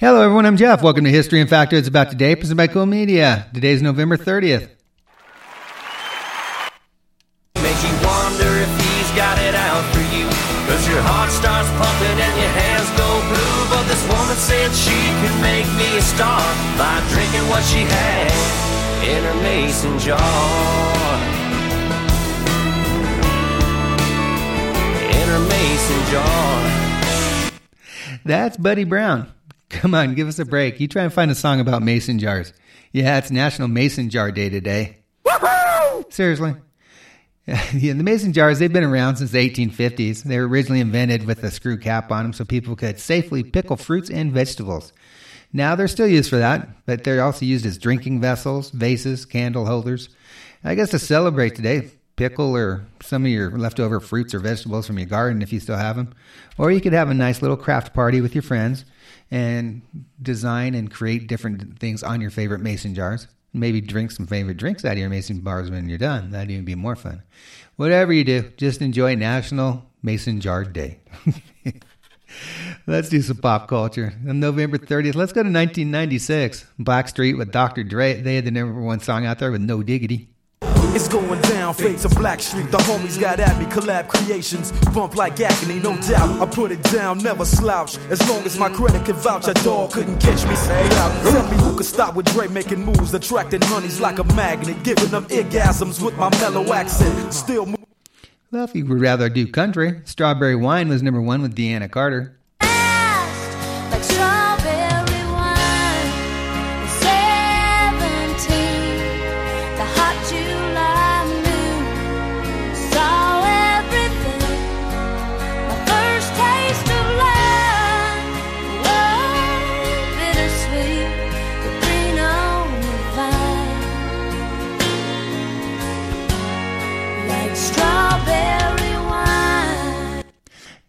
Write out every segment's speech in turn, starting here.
Hello, everyone. I'm Jeff. Welcome to History and Factoids about today, presented by Cool Media. Today's November 30th. Make you wonder if he's got it out for you. Cause your heart starts pumping and your hands go blue. But this woman said she could make me a star by drinking what she had in her mason jar. In her mason jar. That's Buddy Brown. Come on, give us a break. You try and find a song about mason jars. Yeah, it's National Mason Jar Day today. Seriously. Yeah, the mason jars, they've been around since the 1850s. They were originally invented with a screw cap on them so people could safely pickle fruits and vegetables. Now they're still used for that, but they're also used as drinking vessels, vases, candle holders. I guess to celebrate today, pickle or some of your leftover fruits or vegetables from your garden if you still have them. Or you could have a nice little craft party with your friends and design and create different things on your favorite mason jars. Maybe drink some favorite drinks out of your mason jars when you're done. That'd even be more fun. Whatever you do, just enjoy National Mason Jar Day. Let's do some pop culture. On November 30th, let's go to 1996. Blackstreet with Dr. Dre. They had the number one song out there with No Diggity. It's going down, fades of Blackstreet. The homies got at me, collab creations. Bump like agony, no doubt. I put it down, never slouch. As long as my credit can vouch, a dog couldn't catch me. Say out. Tell me who could stop with Dre making moves, attracting honeys like a magnet, giving them orgasms with my mellow accent. Still move. Well, if you would rather do country, Strawberry Wine was number one with Deana Carter.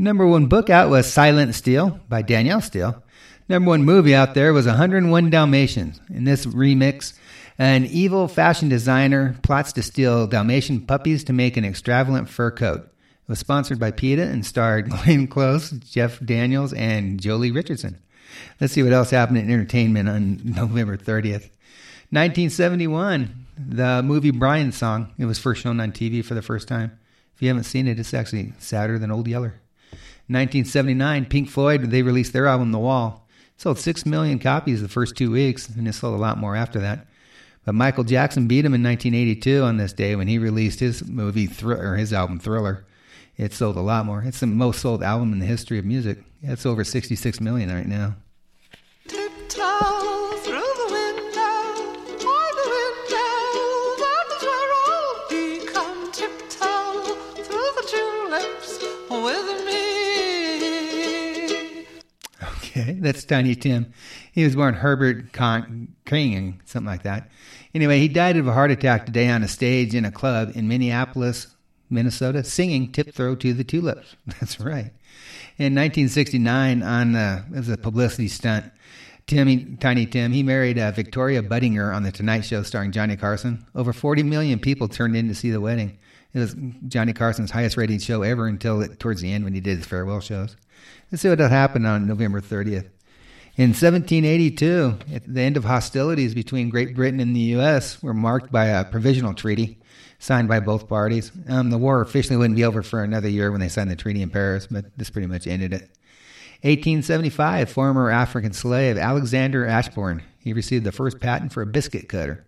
Number one book out was Silent Steel by Danielle Steel. Number one movie out there was 101 Dalmatians. In this remix, an evil fashion designer plots to steal Dalmatian puppies to make an extravagant fur coat. It was sponsored by PETA and starred Glenn Close, Jeff Daniels, and Joely Richardson. Let's see what else happened in entertainment on November 30th. 1971, the movie Brian's song. It was first shown on TV for the first time. If you haven't seen it, it's actually sadder than Old Yeller. 1979, Pink Floyd, they released their album The Wall. It sold 6 million copies the first two weeks, and it sold a lot more after that. But Michael Jackson beat him in 1982 on this day when he released his movie Thr- or his album Thriller. It sold a lot more. It's the most sold album in the history of music. It's over 66 million right now. That's Tiny Tim. He was born Herbert Con- King, something like that. Anyway, he died of a heart attack today on a stage in a club in Minneapolis, Minnesota, singing "Tiptoe to the Tulips." That's right. In 1969, on uh, it was a publicity stunt. Timmy, Tiny Tim, he married uh, Victoria Budinger on the Tonight Show, starring Johnny Carson. Over 40 million people turned in to see the wedding. It was Johnny Carson's highest rated show ever until it, towards the end when he did his farewell shows. Let's see what happened on November 30th. In 1782, at the end of hostilities between Great Britain and the U.S. were marked by a provisional treaty signed by both parties. Um, the war officially wouldn't be over for another year when they signed the treaty in Paris, but this pretty much ended it. 1875, former African slave Alexander Ashbourne. He received the first patent for a biscuit cutter.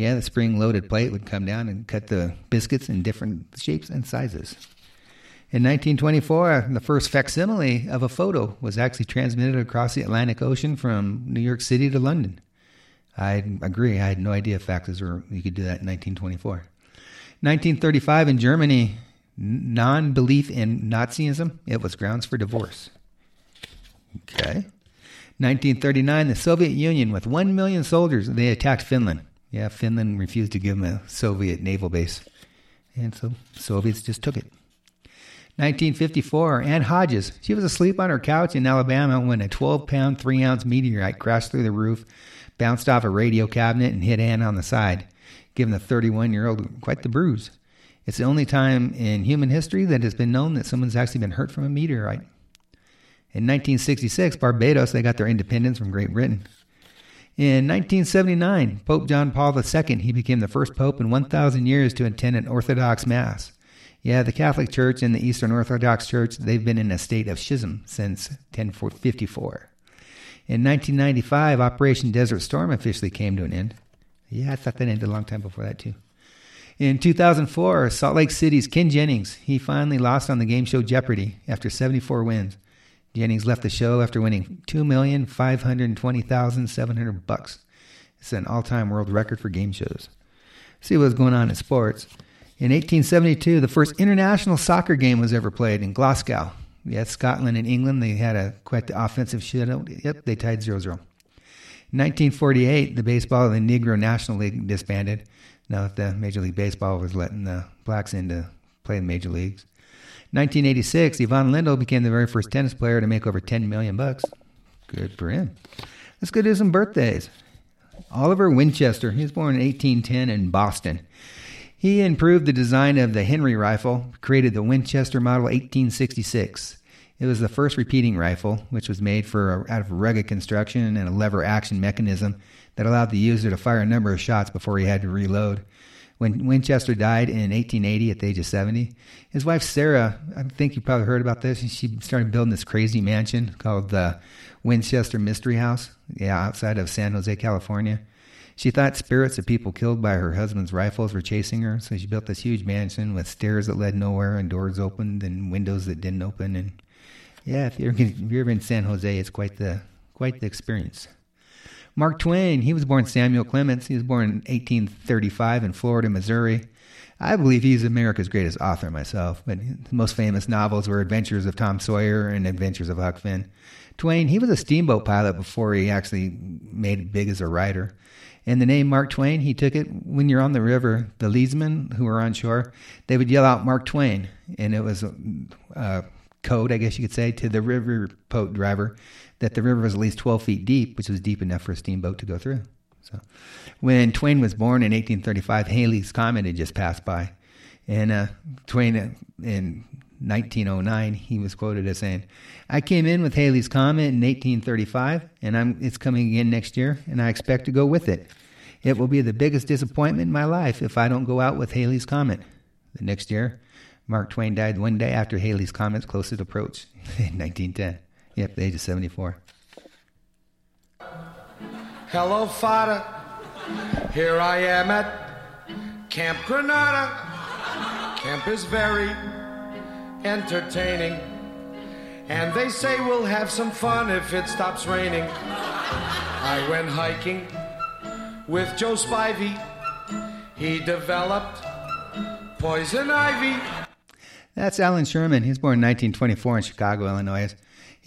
Yeah, the spring-loaded plate would come down and cut the biscuits in different shapes and sizes. In 1924, the first facsimile of a photo was actually transmitted across the Atlantic Ocean from New York City to London. I agree. I had no idea faxes were you could do that in 1924. 1935 in Germany, non-belief in Nazism it was grounds for divorce. Okay. 1939, the Soviet Union with 1 million soldiers, they attacked Finland. Yeah, Finland refused to give them a Soviet naval base. And so Soviets just took it. 1954, Ann Hodges. She was asleep on her couch in Alabama when a 12 pound, 3 ounce meteorite crashed through the roof, bounced off a radio cabinet, and hit Ann on the side, giving the 31 year old quite the bruise. It's the only time in human history that it's been known that someone's actually been hurt from a meteorite. In 1966, Barbados, they got their independence from Great Britain. In 1979, Pope John Paul II, he became the first pope in 1,000 years to attend an Orthodox Mass. Yeah, the Catholic Church and the Eastern Orthodox Church, they've been in a state of schism since 1054. In 1995, Operation Desert Storm officially came to an end. Yeah, I thought that ended a long time before that, too. In 2004, Salt Lake City's Ken Jennings, he finally lost on the game show Jeopardy after 74 wins. Jennings left the show after winning two million five hundred twenty thousand seven hundred bucks. It's an all-time world record for game shows. See what's going on in sports. In 1872, the first international soccer game was ever played in Glasgow. Yeah, Scotland and England, they had a quite the offensive shootout. Yep, they tied 0 0. In 1948, the baseball of the Negro National League disbanded. Now that the Major League Baseball was letting the blacks in to play in the major leagues. 1986, Ivan Lendl became the very first tennis player to make over 10 million bucks. Good for him. Let's go do some birthdays. Oliver Winchester, he was born in 1810 in Boston. He improved the design of the Henry rifle, created the Winchester Model 1866. It was the first repeating rifle, which was made for out of rugged construction and a lever action mechanism that allowed the user to fire a number of shots before he had to reload. When Winchester died in 1880 at the age of 70, his wife Sarah, I think you probably heard about this, she started building this crazy mansion called the Winchester Mystery House, yeah, outside of San Jose, California. She thought spirits of people killed by her husband's rifles were chasing her, so she built this huge mansion with stairs that led nowhere and doors opened and windows that didn't open. And yeah, if you're, if you're in San Jose, it's quite the quite the experience. Mark Twain, he was born Samuel Clemens. He was born in 1835 in Florida, Missouri. I believe he's America's greatest author myself, but his most famous novels were Adventures of Tom Sawyer and Adventures of Huck Finn. Twain, he was a steamboat pilot before he actually made it big as a writer. And the name Mark Twain, he took it when you're on the river. The leadsmen who were on shore, they would yell out Mark Twain, and it was a, a code, I guess you could say, to the river boat driver that the river was at least 12 feet deep, which was deep enough for a steamboat to go through. So, when Twain was born in 1835, Halley's Comet had just passed by, and uh, Twain uh, in 1909 he was quoted as saying, "I came in with Halley's Comet in 1835, and I'm it's coming again next year, and I expect to go with it. It will be the biggest disappointment in my life if I don't go out with Halley's Comet." The next year, Mark Twain died one day after Halley's Comet's closest approach in 1910. Yep, the age of 74. Hello, Father. Here I am at Camp Granada. Camp is very entertaining. And they say we'll have some fun if it stops raining. I went hiking with Joe Spivey. He developed poison ivy. That's Allan Sherman. He was born in 1924 in Chicago, Illinois.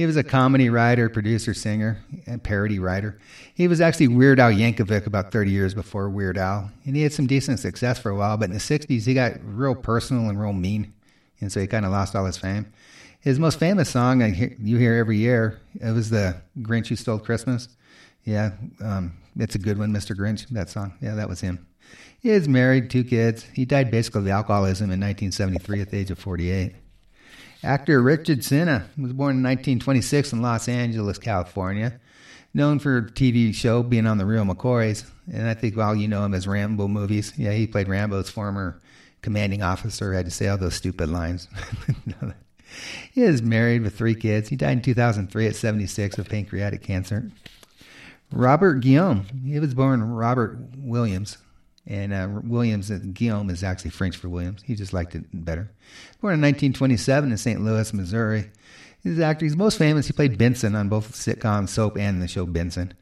He was a comedy writer, producer, singer, and parody writer. He was actually Weird Al Yankovic about 30 years before Weird Al. And he had some decent success for a while, but in the 60s, he got real personal and real mean. And so he kind of lost all his fame. His most famous song you hear every year, it was the Grinch Who Stole Christmas. Yeah, um, it's a good one, Mr. Grinch, that song. Yeah, that was him. He is married, two kids. He died basically of alcoholism in 1973 at the age of 48. Actor Richard Crenna was born in 1926 in Los Angeles, California. Known for TV show being on the Real McCoys, and I think well you know him as Rambo movies. Yeah, he played Rambo's former commanding officer. Had to say all those stupid lines. he is married with three kids. He died in 2003 at 76 of pancreatic cancer. Robert Guillaume. He was born Robert Williams. And uh, Williams, Guillaume is actually French for Williams. He just liked it better. Born in 1927 in St. Louis, Missouri. He's an actor. He's most famous. He played Benson on both sitcom Soap and the show Benson.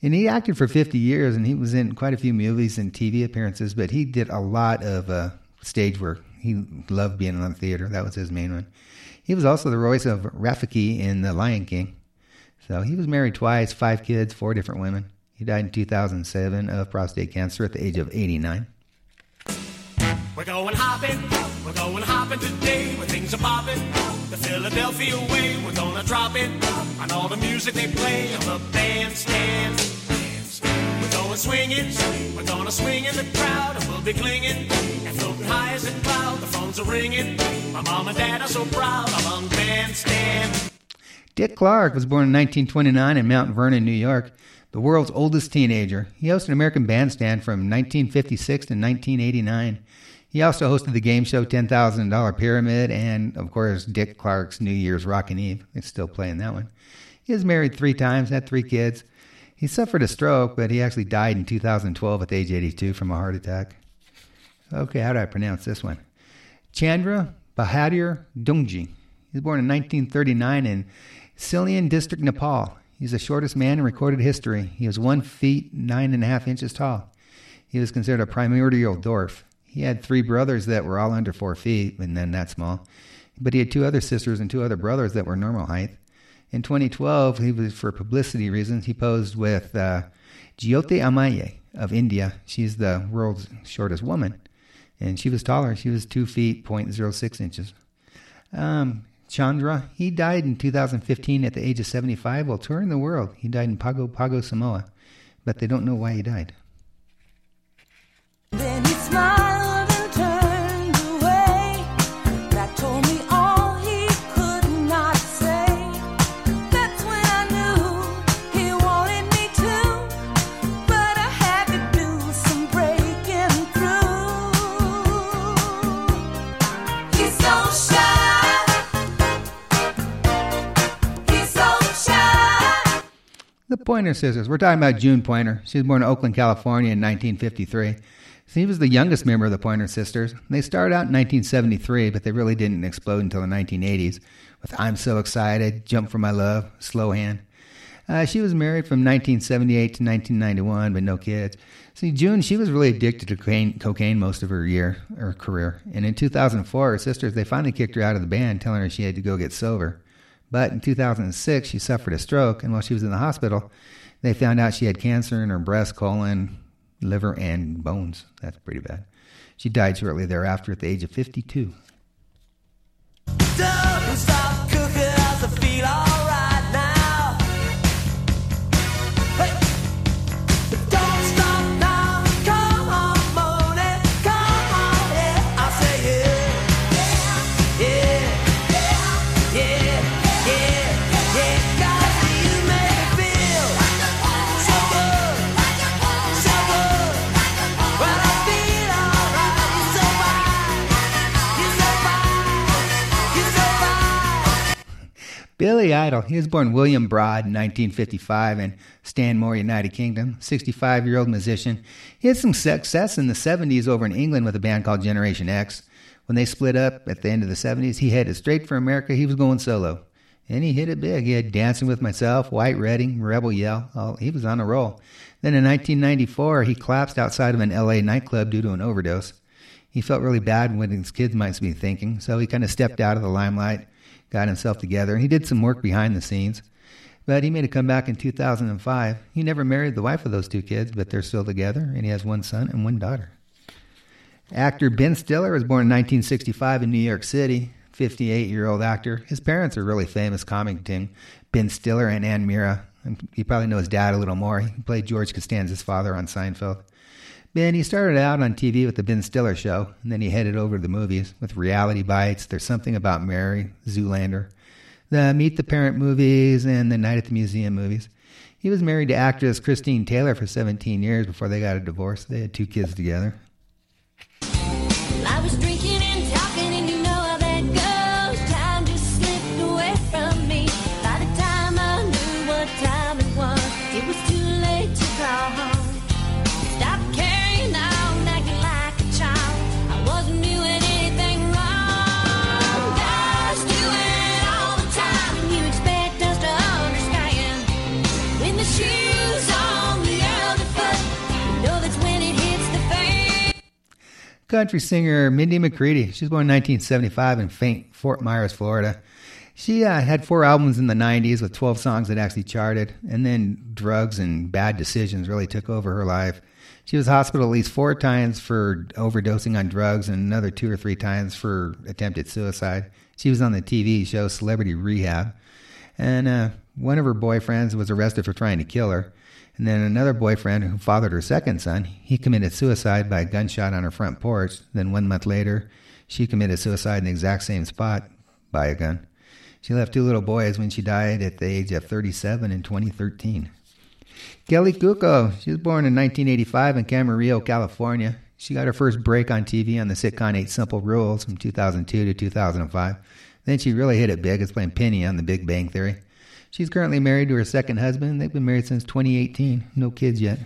And he acted for 50 years, and he was in quite a few movies and TV appearances, but he did a lot of uh, stage work. He loved being on the theater. That was his main one. He was also the voice of Rafiki in The Lion King. So he was married twice, five kids, four different women. He died in 2007 of prostate cancer at the age of 89. We're going hopping, we're going hopping today where things are popping. The Philadelphia way, we're gonna drop it on all the music they play on the bandstand. We're going swinging, we're gonna swing in the crowd and we'll be clinging and floating high as a cloud. The phones are ringing, my mom and dad are so proud. I'm on bandstand. Dick Clark was born in 1929 in Mount Vernon, New York, the world's oldest teenager. He hosted American Bandstand from 1956 to 1989. He also hosted the game show $10,000 Pyramid and, of course, Dick Clark's New Year's Rockin' Eve. He's still playing that one. He was married three times, had three kids. He suffered a stroke, but he actually died in 2012 at age 82 from a heart attack. Okay, how do I pronounce this one? Chandra Bahadur Dangi. He was born in 1939 in Salyan District, Nepal. He's the shortest man in recorded history. He was one feet nine and a half inches tall. He was considered a primordial dwarf. He had three brothers that were all under four feet, and then that small. But he had two other sisters and two other brothers that were normal height. In 2012, he was for publicity reasons. He posed with uh, Jyoti Amge of India. She's the world's shortest woman, and she was taller. She was two feet point zero six inches. Um, Chandra, he died in 2015 at the age of 75 while touring the world. He died in Pago Pago, Samoa, but they don't know why he died. Pointer Sisters. We're talking about June Pointer. She was born in Oakland, California in 1953. She was the youngest member of the Pointer Sisters. They started out in 1973, but they really didn't explode until the 1980s with I'm So Excited, Jump for My Love, Slow Hand. Uh, she was married from 1978 to 1991, but no kids. See, June, she was really addicted to cocaine, cocaine most of her year, her career. And in 2004, her sisters, they finally kicked her out of the band, telling her she had to go get sober. But in 2006, she suffered a stroke, and while she was in the hospital, they found out she had cancer in her breast, colon, liver, and bones. That's pretty bad. She died shortly thereafter at the age of 52. Billy Idol. He was born William Broad in 1955 in Stanmore, United Kingdom. 65 year old musician. He had some success in the 70s over in England with a band called Generation X. When they split up at the end of the 70s, he headed straight for America. He was going solo. And he hit it big. He had Dancing with Myself, White Wedding, Rebel Yell. Oh, he was on a roll. Then in 1994, he collapsed outside of an LA nightclub due to an overdose. He felt really bad what his kids might be thinking, so he kind of stepped out of the limelight, got himself together, and he did some work behind the scenes. But he made a comeback in 2005. He never married the wife of those two kids, but they're still together, and he has one son and one daughter. Actor Ben Stiller was born in 1965 in New York City. 58 year old actor. His parents are really famous comic team, Ben Stiller and Anne Meara. You probably know his dad a little more. He played George Costanza's father on Seinfeld. Ben, he started out on TV with the Ben Stiller Show, and then he headed over to the movies with Reality Bites, There's Something About Mary, Zoolander, the Meet the Parent movies, and the Night at the Museum movies. He was married to actress Christine Taylor for 17 years before they got a divorce. They had two kids together. I was drinking Country singer Mindy McCready. She was born in 1975 in Faint, Fort Myers, Florida. She uh, had four albums in the 90s with 12 songs that actually charted, and then drugs and bad decisions really took over her life. She was hospitalized at least four times for overdosing on drugs and another two or three times for attempted suicide. She was on the TV show Celebrity Rehab. And uh, one of her boyfriends was arrested for trying to kill her. And then another boyfriend who fathered her second son, he committed suicide by a gunshot on her front porch. Then one month later, she committed suicide in the exact same spot by a gun. She left two little boys when she died at the age of 37 in 2013. Kaley Cuoco, she was born in 1985 in Camarillo, California. She got her first break on TV on the sitcom Eight Simple Rules from 2002 to 2005. Then she really hit it big as playing Penny on The Big Bang Theory. She's currently married to her second husband. They've been married since 2018. No kids yet.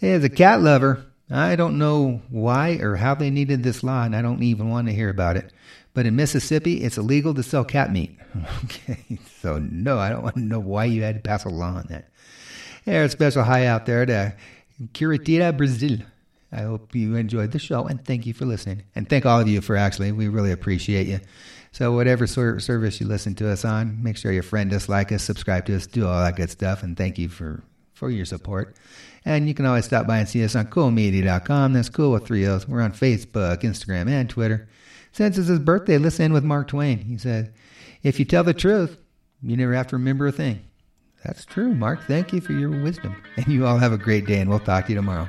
As a cat lover, I don't know why or how they needed this law, and I don't even want to hear about it. But in Mississippi, it's illegal to sell cat meat. Okay, so no, I don't want to know why you had to pass a law on that. Hey, a special hi out there to Curitiba, Brazil. I hope you enjoyed the show, and thank you for listening. And thank all of you for actually, we really appreciate you. So, whatever sort of service you listen to us on, make sure you friend us, like us, subscribe to us, do all that good stuff. And thank you for, for your support. And you can always stop by and see us on coolmedia.com. That's cool with three O's. We're on Facebook, Instagram, and Twitter. Since it's his birthday, listen in with Mark Twain. He said, If you tell the truth, you never have to remember a thing. That's true, Mark. Thank you for your wisdom. And you all have a great day, and we'll talk to you tomorrow.